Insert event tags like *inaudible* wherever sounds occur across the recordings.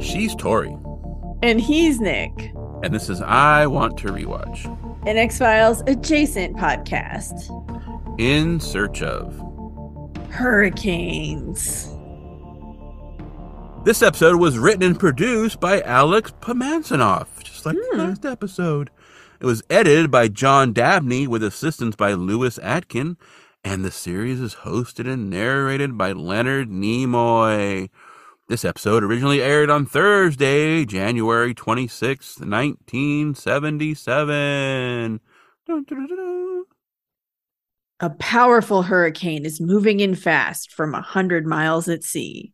She's Tori, And he's Nick, and this is I Want to Rewatch. an X Files adjacent podcast. In search of. Hurricanes. This episode was written and produced by Alex Pomasanoff, just like the Hmm. last episode. It was edited by John Dabney with assistance by Lewis Atkin, and the series is hosted and narrated by Leonard Nimoy. This episode originally aired on Thursday, January 26th, 1977. Dun, dun, dun, dun. A powerful hurricane is moving in fast from a hundred miles at sea.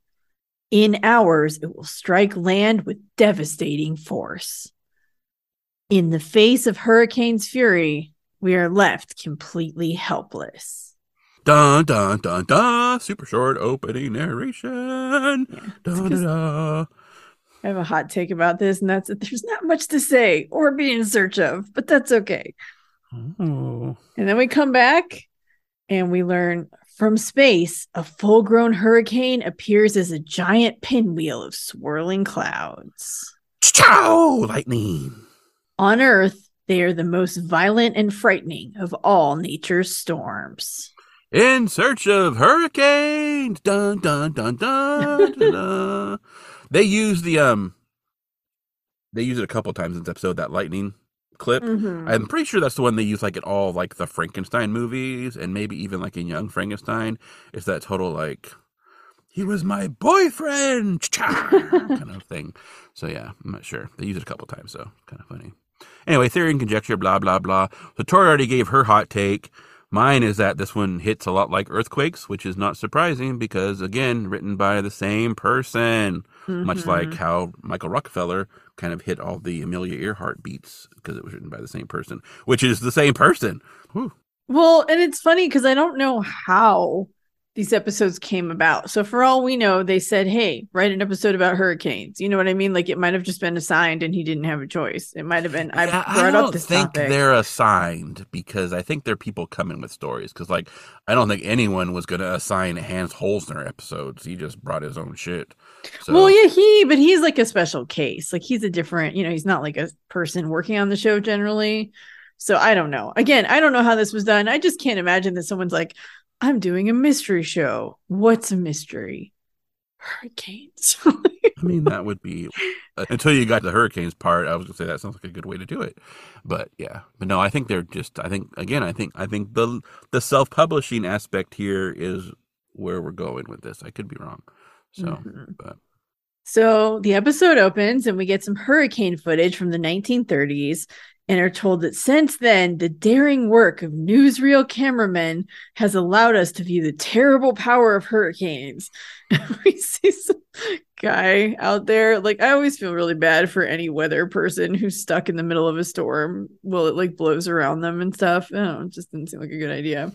In hours, it will strike land with devastating force. In the face of hurricane's fury, we are left completely helpless. Dun dun dun dun. Super short opening narration. Yeah, Dun, dun. I have a hot take about this, and that's that there's not much to say or be in search of, but that's okay. Oh. And then we come back and we learn from space a full grown hurricane appears as a giant pinwheel of swirling clouds. Chow! Lightning. On Earth, they are the most violent and frightening of all nature's storms. In search of hurricanes. Dun dun dun dun. dun, dun. *laughs* They use the um. They use it a couple times in this episode. That lightning clip. Mhm. I'm pretty sure that's the one they use like in all like the Frankenstein movies and maybe even like in Young Frankenstein. It's that total like he was my boyfriend *laughs* kind of thing. So yeah, I'm not sure. They use it a couple times so kind of funny. Anyway, theory and conjecture, blah blah blah. So Tori already gave her hot take. Mine is that this one hits a lot like earthquakes, which is not surprising because again, written by the same person much Mhm. like how Michael Rockefeller kind of hit all the Amelia Earhart beats because it was written by the same person, which is the same person. Whew. Well, and it's funny because I don't know how these episodes came about. So for all we know, they said, "Hey, write an episode about hurricanes." You know what I mean? Like it might have just been assigned, and he didn't have a choice. It might have been. I Yeah, brought don't up this think topic. they're assigned because I think they're people coming with stories. Because like I don't think anyone was going to assign Hans Holzer episodes. He just brought his own shit. So, Well, yeah, he, but he's like a special case. Like he's a different, you know, he's not like a person working on the show generally. So I don't know. Again, I don't know how this was done. I just can't imagine that someone's like, I'm doing a mystery show. What's a mystery? Hurricanes. *laughs* I mean that would be uh, until you got to the hurricanes part. I was to say that sounds like a good way to do it. But yeah, but no, I think they're just. I think again, I think I think the the self publishing aspect here is where we're going with this. I could be wrong. So, Mhm. but So the episode opens and we get some hurricane footage from the 1930s and are told that since then, the daring work of newsreel cameramen has allowed us to view the terrible power of hurricanes. *laughs* we see some guy out there. Like, I always feel really bad for any weather person who's stuck in the middle of a storm while it like blows around them and stuff. I don't know, it just didn't seem like a good idea.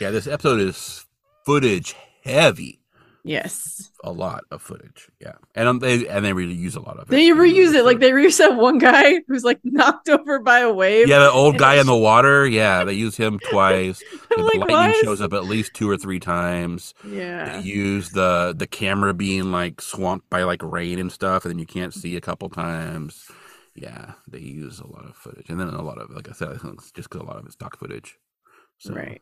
yeah, this episode is footage heavy. Yes. A lot of footage. Yeah, and um, they and they really use a lot of it. They reuse it. Like they reuse that one guy *laughs* who's like knocked over by a wave. Yeah, the old guy in the water. Yeah, they use him *laughs* twice. The like, lightning is- shows up at least two or three times. Yeah. They use the the camera being like swamped by like rain and stuff, and then you can't see a couple times. Yeah, they use a lot of footage, and then a lot of like I said, just because a lot of it's stock footage. So, right.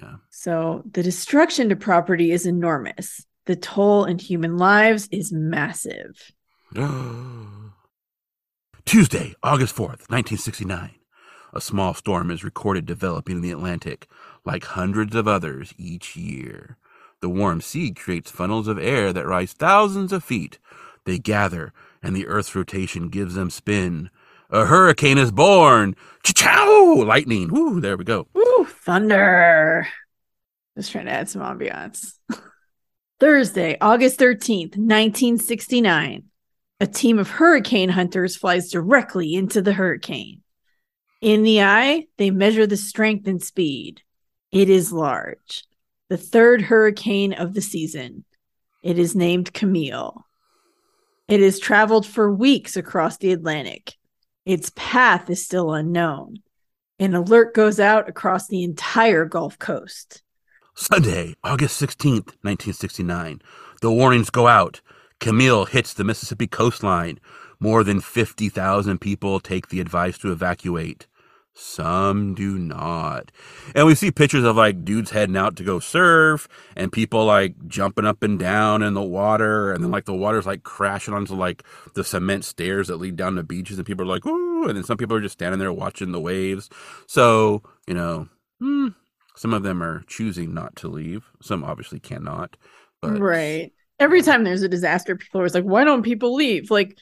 Yeah. So the destruction to property is enormous. The toll in human lives is massive. *gasps* Tuesday, August 4th, 1969. A small storm is recorded developing in the Atlantic, like hundreds of others each year. The warm sea creates funnels of air that rise thousands of feet. They gather, and the Earth's rotation gives them spin. A hurricane is born! Chow! Lightning! Woo, there we go. Woo, thunder. Just trying to add some ambiance. *laughs* Thursday, August 13th, 1969. A team of hurricane hunters flies directly into the hurricane. In the eye, they measure the strength and speed. It is large. The third hurricane of the season. It is named Camille. It has traveled for weeks across the Atlantic. Its path is still unknown. An alert goes out across the entire Gulf Coast. Sunday, August 16th, 1969. The warnings go out. Camille hits the Mississippi coastline. More than 50,000 people take the advice to evacuate. Some do not. And we see pictures of like dudes heading out to go surf and people like jumping up and down in the water. And then like the water's like crashing onto like the cement stairs that lead down to beaches. And people are like, ooh. And then some people are just standing there watching the waves. So, you know, hmm, some of them are choosing not to leave. Some obviously cannot. But Right. Every time there's a disaster, people are always like, why don't people leave? Like,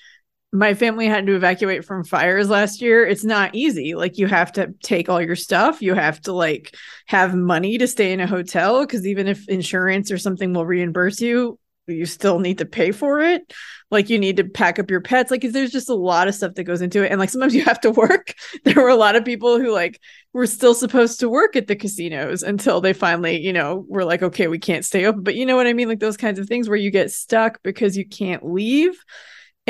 my family had to evacuate from fires last year. It's not easy. Like, you have to take all your stuff. You have to, like, have money to stay in a hotel because even if insurance or something will reimburse you, you still need to pay for it. Like, you need to pack up your pets. Like, there's just a lot of stuff that goes into it. And, like, sometimes you have to work. *laughs* There were a lot of people who, like, were still supposed to work at the casinos until they finally, you know, were like, okay, we can't stay open. But you know what I mean? Like those kinds of things where you get stuck because you can't leave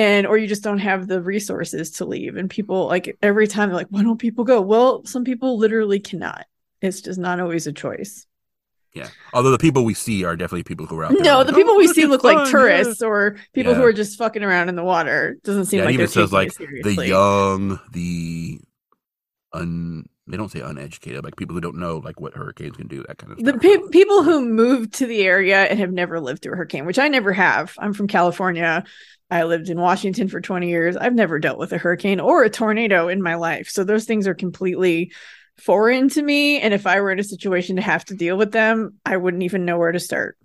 and or you just don't have the resources to leave. And people like every time they're like, why don't people go? Well, some people literally cannot. It's just not always a choice. yeah. Although the people we see are definitely people who are out there. No, like, the people "Oh, we see look fun, like yeah." tourists or people who are just fucking around in the water. Doesn't seem Yeah, like it they're says it like the young, the un. They don't say uneducated, like people who don't know like what hurricanes can do, that kind of the stuff. pe- people who moved to the area and have never lived through a hurricane, which I never have. I'm from California. I lived in Washington for 20 years. I've never dealt with a hurricane or a tornado in my life. So those things are completely foreign to me. And if I were in a situation to have to deal with them, I wouldn't even know where to start.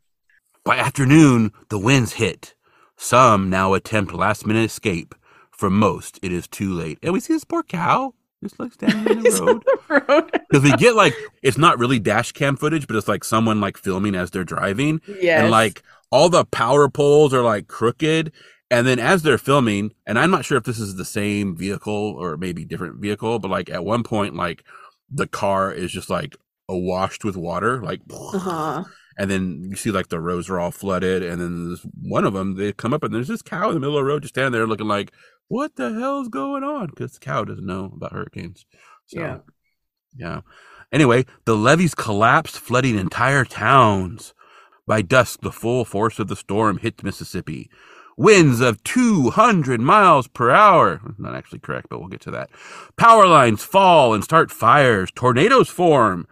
By afternoon, the winds hit. Some now attempt last minute escape. For most, it is too late. And we see this poor cow just like down in the road. *laughs* Because we get like, it's not really dash cam footage, but it's like someone like filming as they're driving. yes. And like all the power poles are like crooked. And then as they're filming, and I'm not sure if this is the same vehicle or maybe different vehicle, but like at one point, like the car is just like awashed with water, like, uh-huh. And then you see like the roads are all flooded, and then one of them they come up and there's this cow in the middle of the road just standing there looking like, what the hell's going on? Because the cow doesn't know about hurricanes. So, Yeah. yeah. Anyway, the levees collapsed, flooding entire towns. By dusk, the full force of the storm hit Mississippi. Winds of 200 miles per hour. Not actually correct, but we'll get to that. Power lines fall and start fires. Tornadoes form.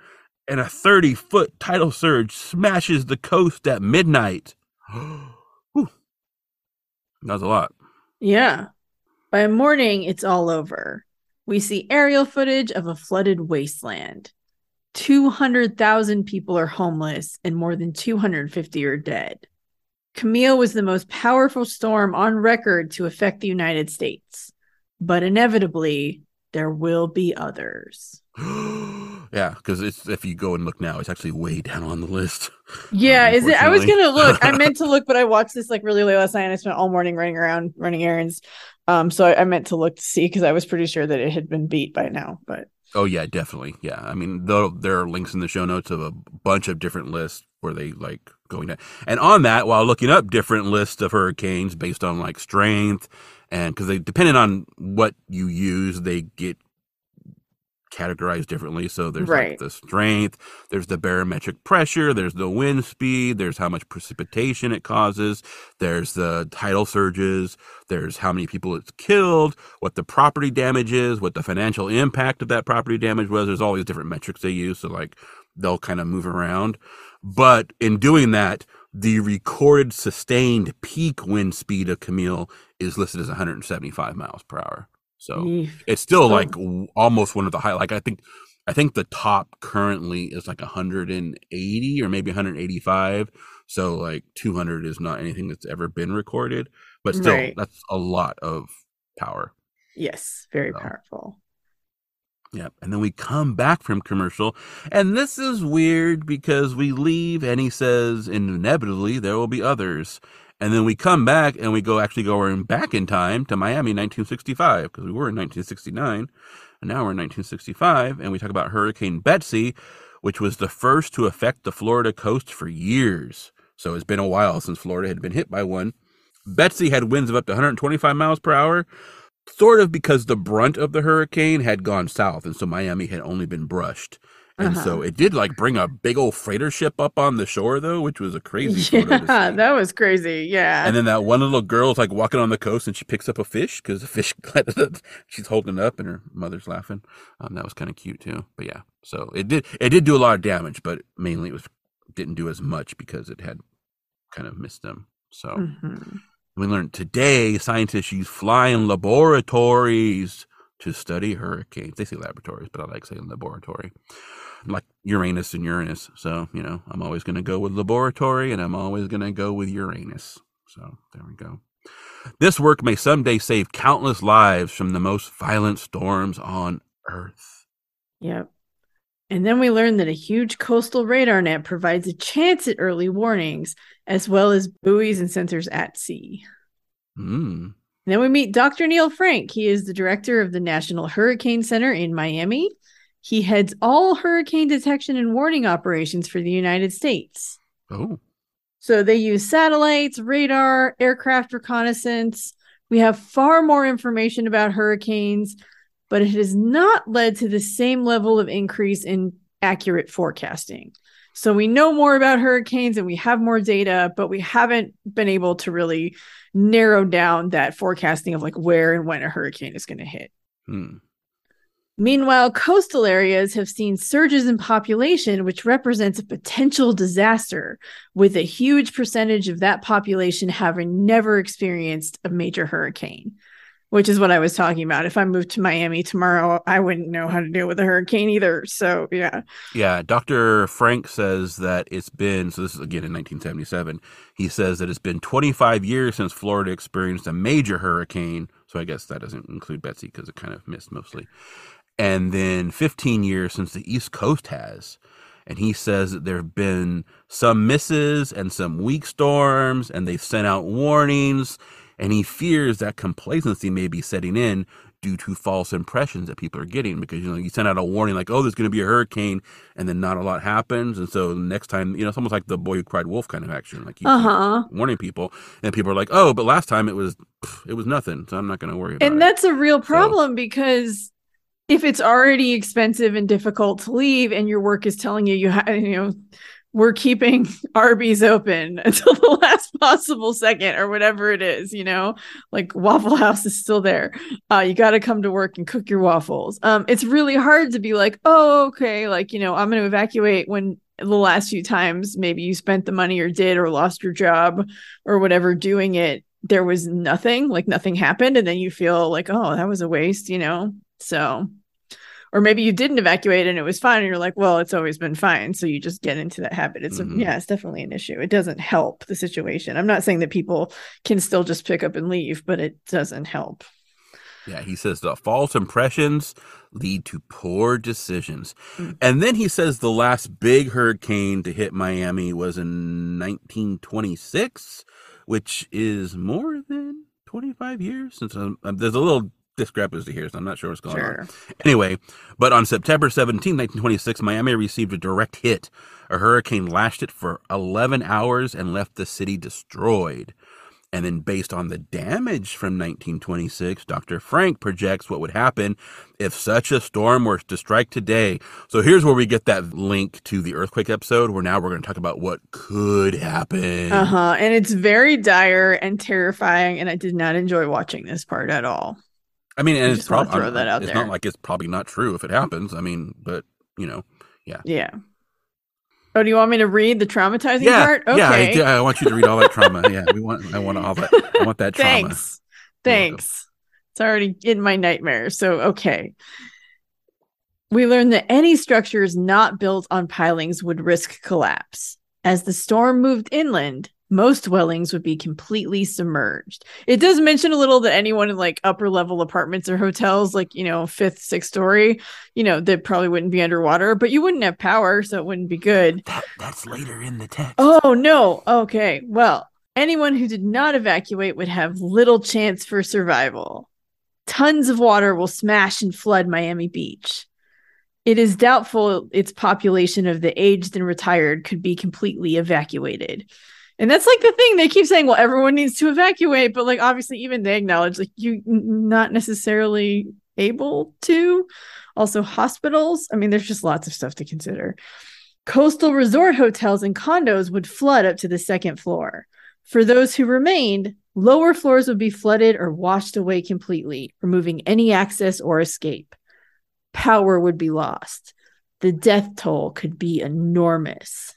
And a 30 foot tidal surge smashes the coast at midnight. *gasps* Whew. That was a lot. Yeah. By morning, it's all over. We see aerial footage of a flooded wasteland. 200,000 people are homeless and more than 250 are dead. Camille was the most powerful storm on record to affect the United States, but inevitably, there will be others. *gasps* *gasps* yeah, because it's if you go and look now, it's actually way down on the list. Yeah, *laughs* is it? I was gonna look. I meant to *laughs* look, but I watched this like really late last night. and I spent all morning running around, running errands. Um, so I, I meant to look to see because I was pretty sure that it had been beat by now. But Oh yeah, definitely. Yeah, I mean, though there are links in the show notes of a bunch of different lists where they like going down. And on that, while looking up different lists of hurricanes based on like strength, and because they depending on what you use, they get categorized differently. So there's like the strength, there's the barometric pressure, there's the wind speed, there's how much precipitation it causes, there's the tidal surges, there's how many people it's killed, what the property damage is, what the financial impact of that property damage was. There's all these different metrics they use. So like they'll kind of move around. But in doing that, the recorded sustained peak wind speed of Camille is listed as 175 miles per hour. So Eef. it's still like w- almost one of the high. Like I think, I think the top currently is like 180 or maybe 185. So like 200 is not anything that's ever been recorded, but still Right. that's a lot of power. yes, very So. powerful. Yep. And then we come back from commercial, and this is weird because we leave and he says, inevitably there will be others. And then we come back and we go actually going back in time to Miami 1965 because we were in 1969 and now we're in 1965 and we talk about Hurricane Betsy, which was the first to affect the Florida coast for years. So it's been a while since Florida had been hit by one. Betsy had winds of up to 125 miles per hour, sort of because the brunt of the hurricane had gone south, and so Miami had only been brushed. And Uh-huh. so it did like bring a big old freighter ship up on the shore though, which was a crazy Yeah, that was crazy. Yeah. And then that one little girl's like walking on the coast and she picks up a fish because the fish *laughs* she's holding it up and her mother's laughing. Um, that was kind of cute too. But yeah, so it did it did do a lot of damage, but mainly it was didn't do as much because it had kind of missed them. So Mhm. we learned today scientists use flying laboratories to study hurricanes. They say laboratories, but I like saying laboratory. Like Uranus and Uranus. So, you know, I'm always going to go with laboratory and I'm always going to go with Uranus. So, there we go. This work may someday save countless lives from the most violent storms on Earth. Yep. And then we learned that a huge coastal radar net provides a chance at early warnings, as well as buoys and sensors at sea. Hmm. Then we meet Dr. Neil Frank. He is the director of the National Hurricane Center in Miami. He heads all hurricane detection and warning operations for the United States. Oh. So they use satellites, radar, aircraft reconnaissance. We have far more information about hurricanes, but it has not led to the same level of increase in accurate forecasting. So we know more about hurricanes and we have more data, but we haven't been able to really narrow down that forecasting of like where and when a hurricane is going to hit. Hmm. Meanwhile, coastal areas have seen surges in population, which represents a potential disaster, with a huge percentage of that population having never experienced a major hurricane, which is what I was talking about. If I moved to Miami tomorrow, I wouldn't know how to deal with a hurricane either. So, yeah. Yeah, Dr. Frank says that it's been, so this is again in 1977. He says that it's been 25 years since Florida experienced a major hurricane. So I guess that doesn't include Betsy because it kind of missed mostly. And then 15 years since the East Coast has. And he says that there have been some misses and some weak storms, and they've sent out warnings. And he fears that complacency may be setting in due to false impressions that people are getting because you know you send out a warning like oh there's going to be a hurricane and then not a lot happens and so next time you know it's almost like the boy who cried wolf kind of action like you Uh huh. warning people and people are like oh but last time it was it was nothing so i'm not going to worry about it. And it that's a real problem because if it's already expensive and difficult to leave and your work is telling you you have you know we're keeping *laughs* Arby's open *laughs* until the last possible second or whatever it is, you know, like Waffle House is still there. Uh, you got to come to work and cook your waffles. Um, it's really hard to be like, oh, okay, like, you know, I'm going to evacuate when the last few times maybe you spent the money or did or lost your job or whatever doing it, there was nothing, like nothing happened. And then you feel like, oh, that was a waste, you know? So, or maybe you didn't evacuate and it was fine and you're like well it's always been fine so you just get into that habit it's Mhm. a, yeah it's definitely an issue it doesn't help the situation i'm not saying that people can still just pick up and leave but it doesn't help Yeah, he says the false impressions lead to poor decisions. Mm. And then he says the last big hurricane to hit Miami was in 1926, which is more than 25 years since um, um, there's a little discrepancy here, so I'm not sure what's going on. Anyway, but on September 17, 1926, Miami received a direct hit. A hurricane lashed it for 11 hours and left the city destroyed. And then, based on the damage from 1926, Dr. Frank projects what would happen if such a storm were to strike today. So, here's where we get that link to the earthquake episode, where now we're going to talk about what could happen. uh-huh and it's very dire and terrifying and i did not enjoy watching this part at all I mean, and I it's probably throw that out it's there. not like it's probably not true if it happens. I mean, but you know, yeah yeah. oh do you want me to read the traumatizing yeah, part yeah. I, okay I want you to read all that trauma. yeah, we want. I want all that. I want that *laughs* trauma. Thanks. Thanks. It's already in my nightmare. So, okay. We learned that any structures not built on pilings would risk collapse. As the storm moved inland, most dwellings would be completely submerged. It does mention a little that anyone in like upper level apartments or hotels, like, you know, fifth, sixth story, you know, that probably wouldn't be underwater, but you wouldn't have power, so it wouldn't be good. That that's later in the text. Oh no. Okay. Well, anyone who did not evacuate would have little chance for survival. Tons of water will smash and flood Miami Beach. It is doubtful its population of the aged and retired could be completely evacuated. And that's like the thing they keep saying, well, everyone needs to evacuate, but like obviously even they acknowledge like you not necessarily able to. Also hospitals. I mean, there's just lots of stuff to consider. Coastal resort hotels and condos would flood up to the second floor. For those who remained, lower floors would be flooded or washed away completely, removing any access or escape. Power would be lost. The death toll could be enormous.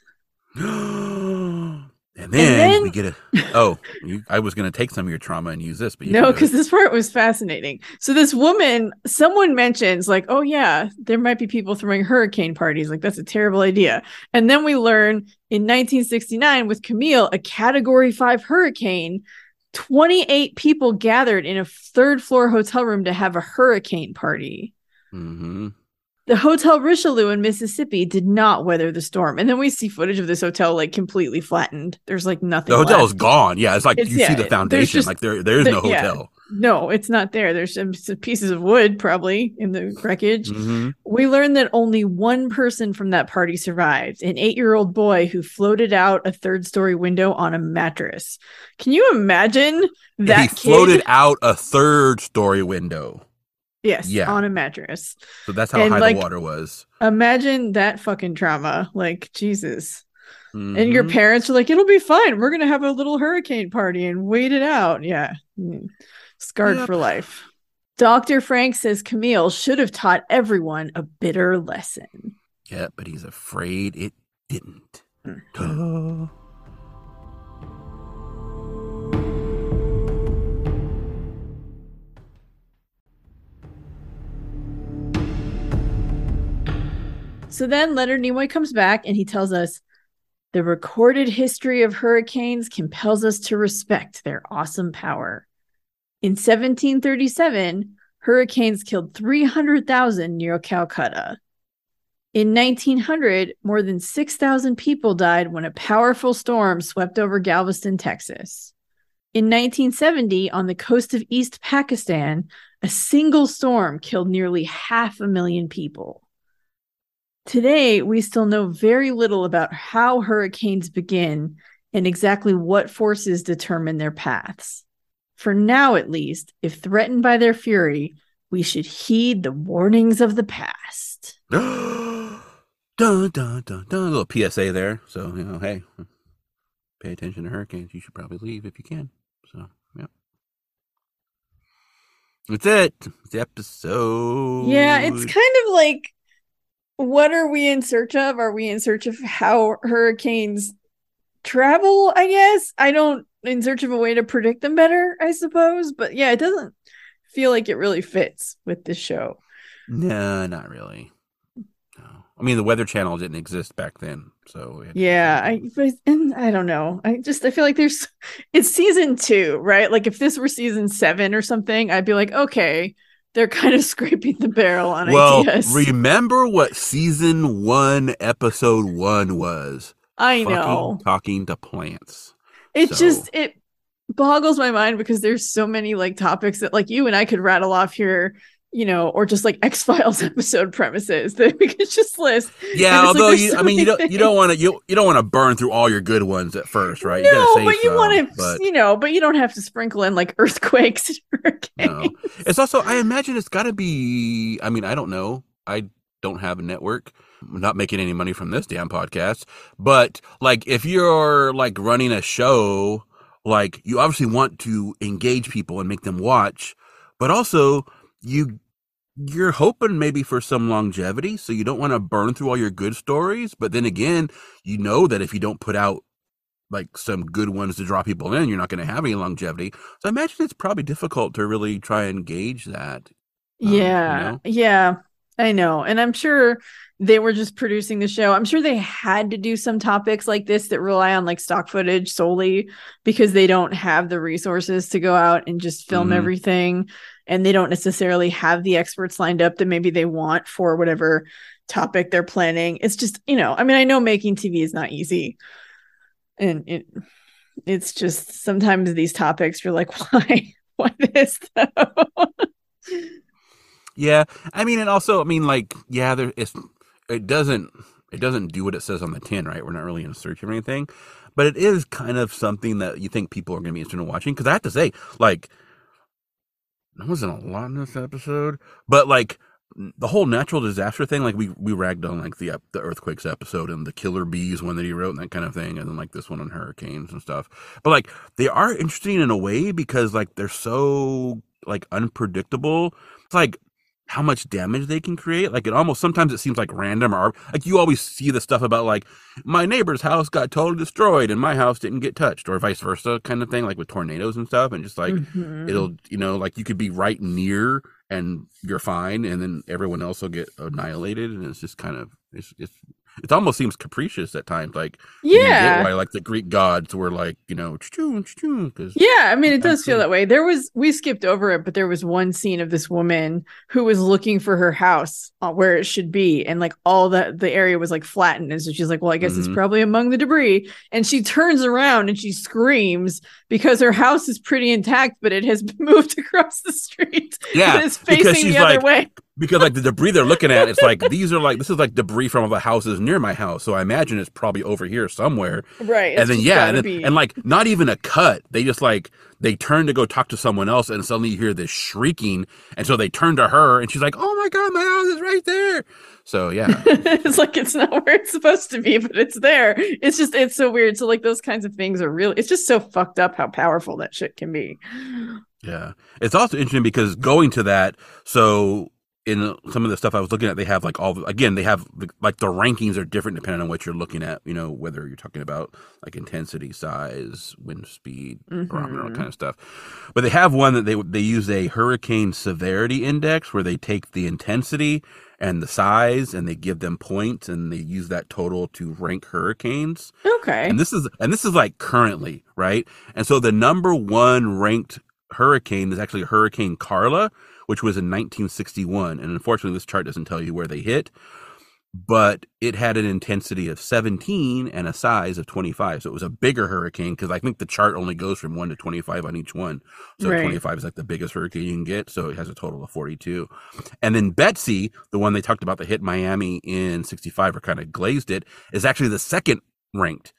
And then, then- we get a. Oh, you, I was going to take some of your trauma and use this, but you No, can do it. because this part was fascinating. So this woman, someone mentions like, "Oh yeah, there might be people throwing hurricane parties. Like that's a terrible idea." And then we learn in 1969 with Camille, a Category Five hurricane, 28 people gathered in a third floor hotel room to have a hurricane party. Mhm. The Hotel Richelieu in Mississippi did not weather the storm. And then we see footage of this hotel like completely flattened. There's like nothing. The hotel left. is gone. Yeah, it's like It's- you yeah, see the foundation. just- like there, there is the- no yeah. hotel. No, it's not there. There's some, some pieces of wood probably in the wreckage. Mhm. We learned that only one person from that party survived an eight year old boy who floated out a third story window on a mattress. Can you imagine that? he kid- floated out a third story window. Yes, Yeah. on a mattress. So that's how And, high like, the water was. Imagine that fucking trauma. Like, Jesus. And your Mhm. parents are like, it'll be fine. We're going to have a little hurricane party and wait it out. Yeah. Mm. Scarred Yep. for life. Dr. Frank says Camille should have taught everyone a bitter lesson. Yeah, but he's afraid it didn't. Mhm. So then Leonard Nimoy comes back and he tells us the recorded history of hurricanes compels us to respect their awesome power. In 1737, hurricanes killed 300,000 near Calcutta. In 1900, more than 6,000 people died when a powerful storm swept over Galveston, Texas. In 1970, on the coast of East Pakistan, a single storm killed nearly half a million people. Today, we still know very little about how hurricanes begin and exactly what forces determine their paths. For now, at least, if threatened by their fury, we should heed the warnings of the past. *gasps* dun, dun, dun, dun. A little PSA there. So, you know, hey, pay attention to hurricanes. You should probably leave if you can. So, yeah. That's it. It's the episode. Yeah, it's kind of like what are we in search of? Are we in search of how hurricanes travel? I guess. I don't in search of a way to predict them better, I suppose. But yeah, it doesn't feel like it really fits with this show. No, not really. No. I mean, the Weather Channel didn't exist back then. So, it- Yeah, I but and I don't know. I just I feel like there's it's season 2, right? Like if this were season 7 or something, I'd be like, okay, they're kind of *laughs* scraping the barrel on it. well, ideas. remember what season one, episode one was? I know. Talking to plants. It So- just it boggles my mind because there's so many like topics that like you and I could rattle off here, you know, or just like *laughs* X Files episode premises that we could just list. Yeah, it's like although you, so I mean, you don't, you don't want to, you, you don't want to burn through all your good ones at first, right? You no, save but you want to, you know, but you don't have to sprinkle in like earthquakes. *laughs* No. It's also, I imagine it's got to be. I mean, I don't know. I don't have a network. I'm not making any money from this damn podcast. But like, if you're like running a show, like you obviously want to engage people and make them watch, but also you you're hoping maybe for some longevity, so you don't want to burn through all your good stories. But then again, you know that if you don't put out like some good ones to draw people in, you're not going to have any longevity. So I imagine it's probably difficult to really try and gauge that. Um, you yeah, know? yeah, I know. And I'm sure they were just producing the show. I'm sure they had to do some topics like this that rely on like stock footage solely because they don't have the resources to go out and just film Mhm. everything. And they don't necessarily have the experts lined up that maybe they want for whatever topic they're planning. It's just, you know, I mean, I know making TV is not easy. And it it's just sometimes these topics you're like, *laughs* why? Why this though? Yeah, I mean, and also, I mean, like, yeah, there it's it doesn't It doesn't do what it says on the tin, right? We're not really in search of anything, but it is kind of something that you think people are going to be interested in watching. Because I have to say, like, there wasn't a lot in this episode, but like the whole natural disaster thing, like we we ragged on like the the earthquakes episode and the killer bees one that he wrote and that kind of thing, and then like this one on hurricanes and stuff. But like they are interesting in a way because like they're so like unpredictable. It's like how much damage they can create. Like it almost sometimes it seems like random or like you always see the stuff about like my neighbor's house got totally destroyed and my house didn't get touched or vice versa kind of thing, like with tornadoes and stuff. And just like Mhm. it'll you know like you could be right near and you're fine and then everyone else will get annihilated and it's just kind of it's it's it almost seems capricious at times like yeah. why like the greek gods were like you know because Yeah, I mean, it does feel that way. There was, we skipped over it, but there was one scene of this woman who was looking for her house uh, where it should be, and like all the the area was like flattened, and so she's like, "Well, I guess it's Mhm. probably among the debris." And she turns around and she screams because her house is pretty intact, but it has *laughs* moved across the street. Yeah, and it's facing the other like- way. Because like the debris they're looking at it's like these are like this is like debris from the houses near my house so i imagine it's probably over here somewhere Right, and then yeah and, then, and like not even a cut they just like they turn to go talk to someone else and suddenly you hear this shrieking and so they turn to her and she's like oh my god my house is right there so yeah *laughs* it's like it's not where it's supposed to be, but it's there. It's just it's so weird. So like those kinds of things are really it's just so fucked up how powerful that shit can be. Yeah. It's also interesting because going to that, so in some of the stuff I was looking at, they have like all, again, they have like the rankings are different depending on what you're looking at, you know, whether you're talking about like intensity, size, wind speed, barometer, all Mhm. kind of stuff. But they have one that they, they use a hurricane severity index where they take the intensity and the size and they give them points and they use that total to rank hurricanes Okay. and this is and this is like currently right and so the number one ranked hurricane is actually hurricane carla which was in 1961 and unfortunately this chart doesn't tell you where they hit but it had an intensity of 17 and a size of 25 so it was a bigger hurricane because i think the chart only goes from 1 to 25 on each one so Right. 25 is like the biggest hurricane you can get so it has a total of 42 and then betsy the one they talked about that hit miami in 65 or kind of glazed it is actually the second ranked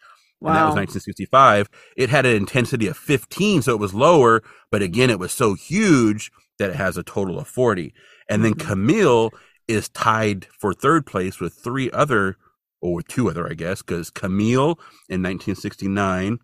and that was 1965. It had an intensity of 15, so it was lower, but again, it was so huge that has a total of 40. And then Mhm. Camille is tied for third place with three other, or two other, I guess, because Camille in 1969,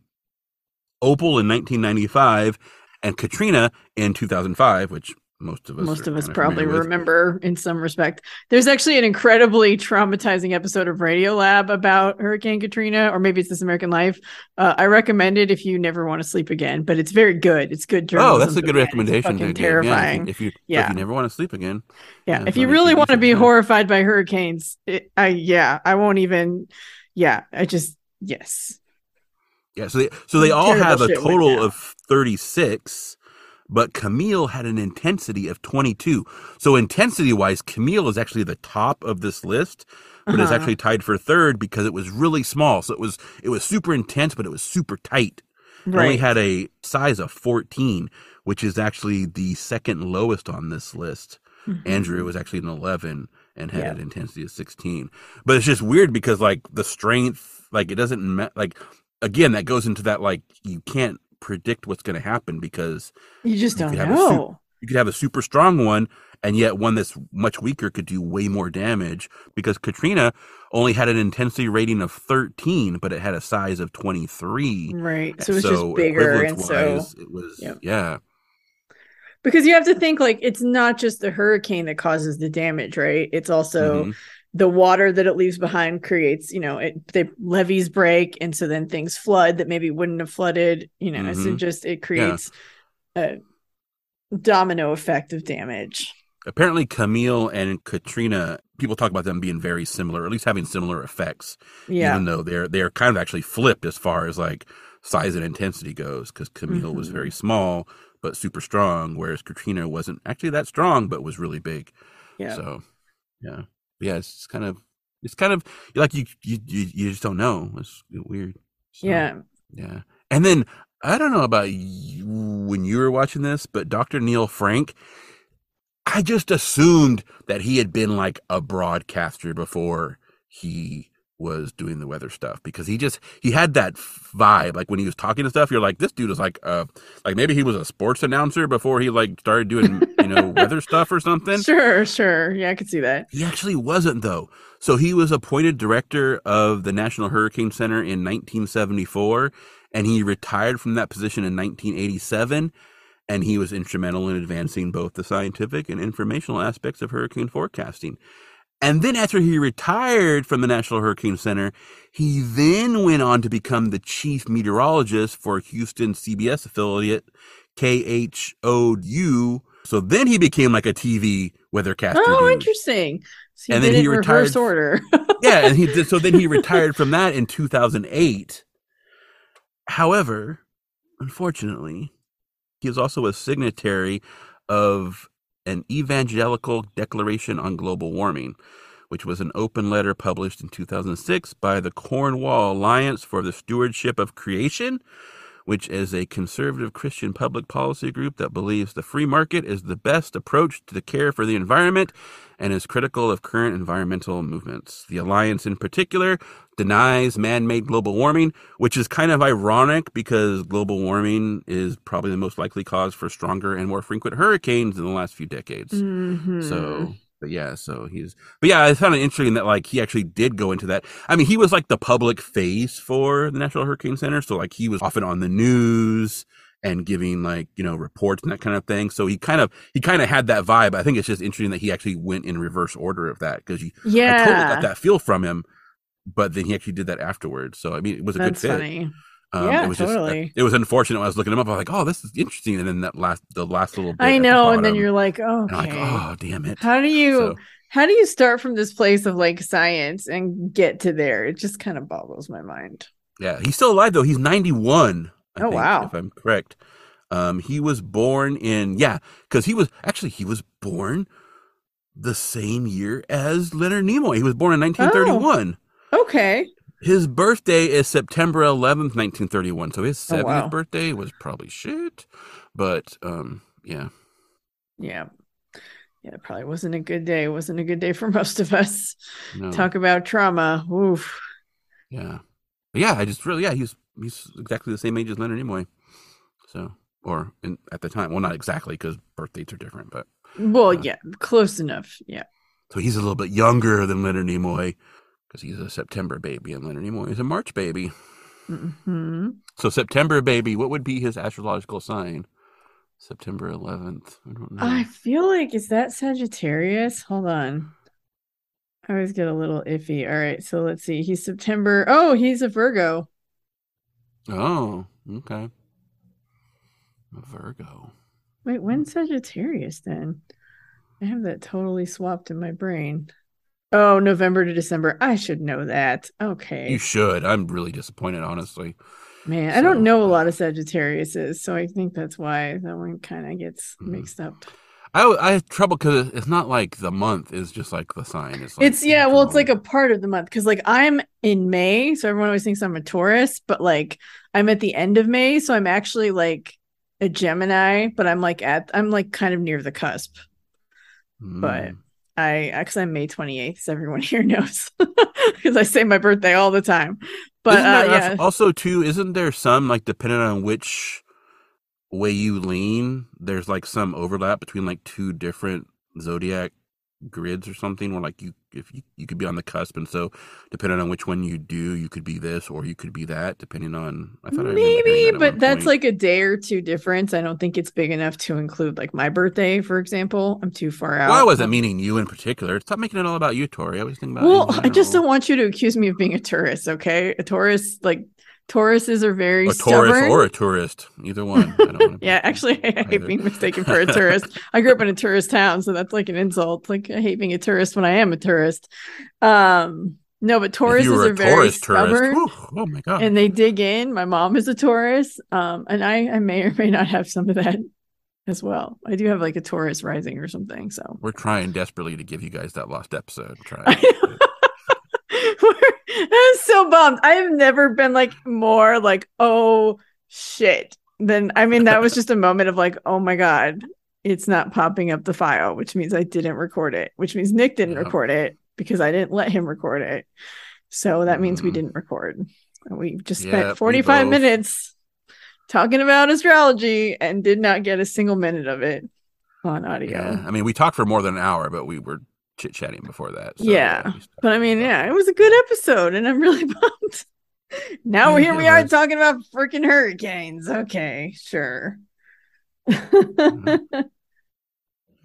Opal in 1995, and Katrina in 2005, which most of us Most of us probably remember in some respect. There's actually an incredibly traumatizing episode of Radio Lab about Hurricane Katrina, or maybe it's This American Life. Uh, I recommend it if you never want to sleep again, but it's very good. It's good Oh, that's a good recommendation. fucking to. Yeah, terrifying. if you if Yeah. you never want to sleep again, Yeah, if you really want to be horrified by hurricanes, it, I yeah, I won't even. Yeah, I just yes. Yeah, so they so they all Terrible have a total of 36, but Camille had an intensity of 22. So intensity wise, Camille is actually the top of this list, but it's Uh-huh. actually tied for third because it was really small. So it was it was super intense, but it was super tight. It only had a size of 14, which is actually the second lowest on this list. Mhm. Andrew was actually an 11 and had Yeah. an intensity of 16. But it's just weird because like the strength, like it doesn't ma- like again that goes into that like you can't predict what's going to happen because You just you don't could have a know. you could have a super strong one and yet one that's much weaker could do way more damage because Katrina only had an intensity rating of 13 but it had a size of 23. Right. So it's just So bigger, and so it was Yep. yeah. because you have to think like it's not just the hurricane that causes the damage, right? It's also Mhm. The water that it leaves behind creates, you know, it the levees break, and so then things flood that maybe wouldn't have flooded, you know. So Mhm. just it creates a domino effect of damage. apparently Camille and Katrina, people talk about them being very similar, or at least having similar effects, Yeah. even though they're they're kind of actually flipped as far as like size and intensity goes. Because Camille was Mhm. very small but super strong, whereas Katrina wasn't actually that strong but was really big. yeah. So, yeah, yeah, it's just kind of it's kind of like you you you, you just don't know. It's weird. So, yeah. yeah. And then I don't know about you when you were watching this, but Dr. Neil Frank, I just assumed that he had been like a broadcaster before he was doing the weather stuff because he just he had that vibe like when he was talking to stuff you're like this dude is like uh like maybe he was a sports announcer before he like started doing you know *laughs* weather stuff or something Sure, sure. Yeah, I could see that. he actually wasn't though so he was appointed director of the national hurricane center in 1974 and he retired from that position in 1987 and he was instrumental in advancing both the scientific and informational aspects of hurricane forecasting and then after he retired from the National Hurricane Center, he then went on to become the chief meteorologist for Houston CBS affiliate KHOU. So then he became like a TV weathercaster. Oh, dude. interesting. So And then he retired- order. *laughs* yeah, and he did so then he *laughs* retired from that in 2008. However, unfortunately, he is also a signatory of an evangelical declaration on global warming, which was an open letter published in 2006 by the Cornwall Alliance for the Stewardship of Creation, which is a conservative Christian public policy group that believes the free market is the best approach to the care for the environment and is critical of current environmental movements. The alliance in particular denies man-made global warming, which is kind of ironic because global warming is probably the most likely cause for stronger and more frequent hurricanes in the last few decades. Mhm. So, but yeah, so he's, but yeah, I found it interesting that like he actually did go into that. I mean, he was like the public face for the National Hurricane Center, so like he was often on the news and giving like you know reports and that kind of thing. So he kind of he kind of had that vibe. I think it's just interesting that he actually went in reverse order of that because you yeah, I totally got that feel from him, but then he actually did that afterwards. So I mean, it was a that's good fit. funny. Um, Yeah, it was totally. Just, it was unfortunate when I was looking him up. I was like, oh, this is interesting, and then that last the last little. Bit I at the know, and then you're like, and okay. Like, oh, damn it. How do you So- how do you start from this place of like science and get to there? It just kind of boggles my mind. Yeah, he's still alive though. He's 91. I Oh, think, wow. If I'm correct. Um, he was born in yeah, because he was actually he was born the same year as Leonard Nimoy. He was born in 1931. Okay. His birthday is September 11th, 1931. So his Oh, 70th wow. birthday was probably shit. But um, yeah, Yeah. Yeah, it probably wasn't a good day. It wasn't a good day for *laughs* most of us. no, Talk about trauma. Oof. yeah, but yeah. I just really yeah, he's he's exactly the same age as Leonard Nimoy. So or in, at the time, well, not exactly because birth dates are different, but Well, Yeah. yeah, close enough. Yeah. So he's a little bit younger than Leonard Nimoy because he's a September baby and Leonard Nimoy is a March baby. hmm So September baby, what would be his astrological sign? September 11th. I don't know. I feel like is that Sagittarius? Hold on. I always get a little iffy. All right, so let's see. He's September. Oh, he's a Virgo. Oh, okay. A Virgo. Wait, when's Sagittarius then? I have that totally swapped in my brain. Oh, November to December. I should know that. Okay. You should. I'm really disappointed, honestly. Man, I don't know a lot of Sagittariuses, so I think that's why that one kind of gets Mhm. mixed up. I, I have trouble because it's not like the month is just like the sign. It's like, It's yeah, well, it's like a part of the month because like I'm in May, so everyone always thinks I'm a Taurus, but like I'm at the end of May, so I'm actually like a Gemini, but I'm like at I'm like kind of near the cusp. on. but- Mm. I actually I'm May 28th, as everyone *laughs* here knows, *laughs* because I say my birthday all the time. But uh, yeah, also too, isn't there some like depending on which way you lean, there's like some overlap between like two different zodiac grids or something where like you if you, you could be on the cusp and so depending on which one you do, you could be this or you could be that, depending on I thought I maybe, that but that's point. like a day or two difference. I don't think it's big enough to include like my birthday, for example. I'm too far out. well, I wasn't meaning you in particular. Stop making it all about you, Tori. I was thinking about Well, I just don't want you to accuse me of being a tourist, okay? A tourist, like Tauruses are very a stubborn. tourist or a tourist, either one. I don't wanna *laughs* yeah, actually, I hate Either. being mistaken for a tourist. I grew up in a tourist town, so that's like an insult. Like I hate being a tourist when I am a tourist. Um, no, but if you were Tauruses a are very tourist, stubborn, tourist, whew, oh my god, and they dig in. My mom is a Taurus, um, and I, I may or may not have some of that as well. I do have like a Taurus rising or something. So We're trying desperately to give you guys that lost episode. Try. *laughs* *laughs* *laughs* I'm so bummed. I have never been like more like, oh shit. Then I mean that was *laughs* just a moment of like, oh my god, it's not popping up the file, which means I didn't record it, which means Nick didn't Yeah. record it because I didn't let him record it. So that means we Mm. didn't record. We just spent we 45 minutes talking about astrology and did not get a single minute of it on audio. Yeah, I mean, we talked for more than an hour, but we were chit chatting before that. so, Yeah, stopped But I mean, yeah, it was a good episode, and I'm really *laughs* bummed. now Yeah, here we are talking about freaking hurricanes. Okay, sure. *laughs*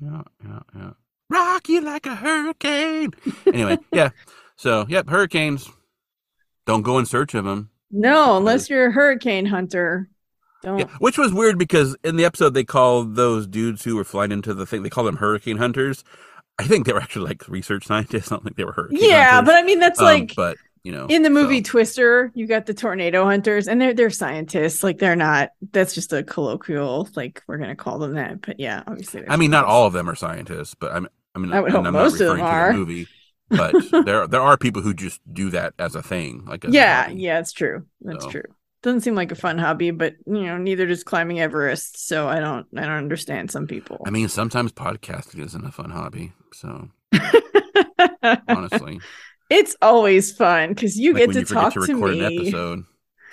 Yeah, yeah, yeah. Rock you like a hurricane. Anyway, *laughs* yeah. So, yep, hurricanes. Don't go in search of them. no, unless you're a hurricane hunter. Don't. Yeah, which was weird because in the episode they called those dudes who were flying into the thing. They called them hurricane hunters. I think they were actually like research scientists. *laughs* I don't think they were hurricane Yeah, hunters. but I mean that's Um, like but you know, in the movie so- Twister, you got the tornado hunters, and they're they're scientists. Like they're not. That's just a colloquial. Like we're gonna call them that. But yeah, obviously. I mean, not all of them are scientists, but I'm. I mean, I would hope I'm most of them are. the movie, *laughs* but there there are people who just do that as a thing. Like, a Yeah, hobby. yeah, it's true. That's So. true. Doesn't seem like a fun hobby, but you know, neither does climbing Everest. So I don't, I don't understand some people. I mean, sometimes podcasting isn't a fun hobby. So *laughs* honestly, it's always fun because you like get to you talk to to, me. episode.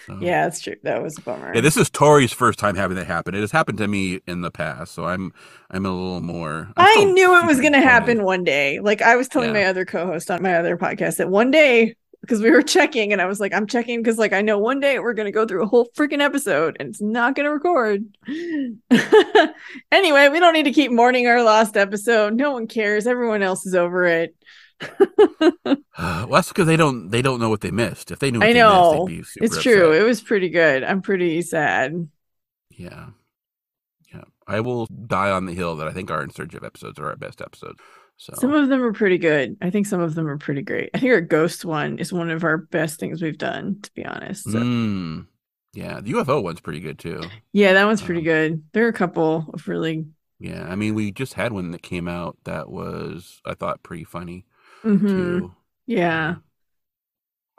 So. Yeah, that's true. That was a bummer. Yeah, this is Tori's first time having that happen. It has happened to me in the past, so I'm I'm a little more. I'm I knew it was going to happen one day. Like I was telling Yeah. my other co-host on my other podcast that one day because we were checking and I was like, I'm checking because like I know one day we're going to go through a whole freaking episode and it's not going to record. *laughs* anyway, we don't need to keep mourning our lost episode. No one cares. Everyone else is over it. *laughs* *sighs* well, that's because they don't they don't know what they missed. If they knew, what I they know. missed, they'd be super It's true. upset. It was pretty good. I'm pretty sad. Yeah, yeah. I will die on the hill that I think our In Search of episodes are our best episodes. So Some of them are pretty good. I think some of them are pretty great. I think our ghost one is one of our best things we've done, to be honest. So- Mm, yeah, the UFO one's pretty good too. Yeah, that one's pretty Um, good. There are a couple of really. Yeah, I mean, we just had one that came out that was I thought pretty funny Mhm. too. Yeah. Um,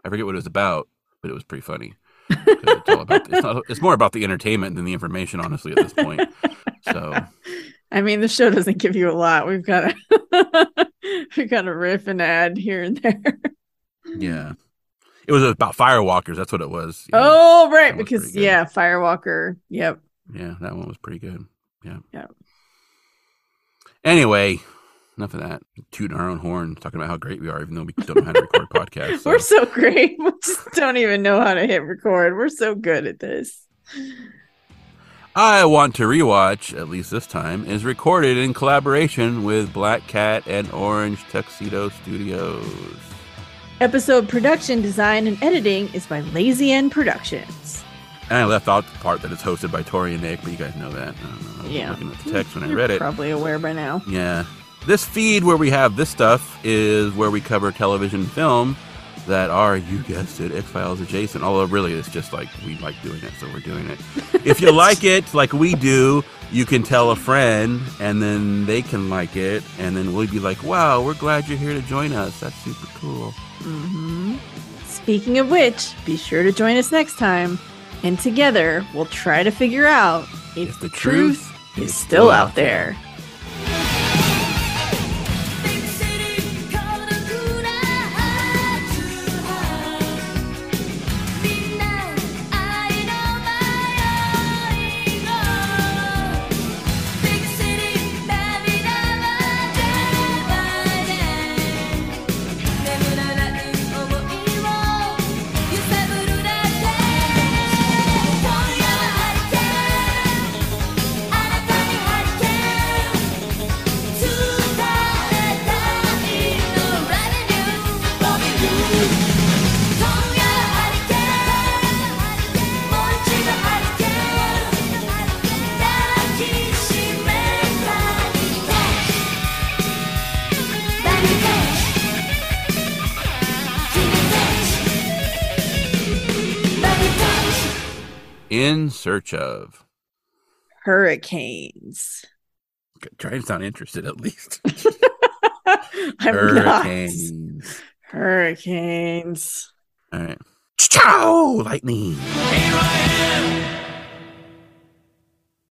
I forget what it was about, but it was pretty funny. It's, all about, it's, *laughs* not, it's more about the entertainment than the information, honestly, at this point. So *laughs* I mean, the show doesn't give you a lot. We've got a *laughs* we've got a riff and ad here and there. yeah, it was about firewalkers. That's what it was. Yeah. Oh, right, because yeah, Firewalker. Yep. yeah, that one was pretty good. Yeah. Yeah. Anyway, enough of that. Tooting our own horn, talking about how great we are, even though we don't know how to record *laughs* podcasts. so. We're so great. *laughs* We just don't even know how to hit record. We're so good at this. I Want to Rewatch, at least this time, is recorded in collaboration with Black Cat and Orange Tuxedo Studios. Episode production, design, and editing is by Lazy End Productions. And I left out the part that it's hosted by Tori and Nick, but you guys know that. I don't know. I was Yeah. looking at the text when I You're read it. Probably aware by now. Yeah. This feed where we have this stuff is where we cover television film that are, you guessed it, X Files adjacent. Although, really, it's just like we like doing it, so we're doing it. *laughs* If you like it, like we do, you can tell a friend, and then they can like it, and then we'll be like, wow, we're glad you're here to join us. That's super cool. hmm Speaking of which, be sure to join us next time, and together we'll try to figure out if, the, truth, is still out there. Search of. Hurricanes. Try and sound interested at least. *laughs* I'm Hurricanes. not. Hurricanes. All right. Ciao, lightning. Here I am,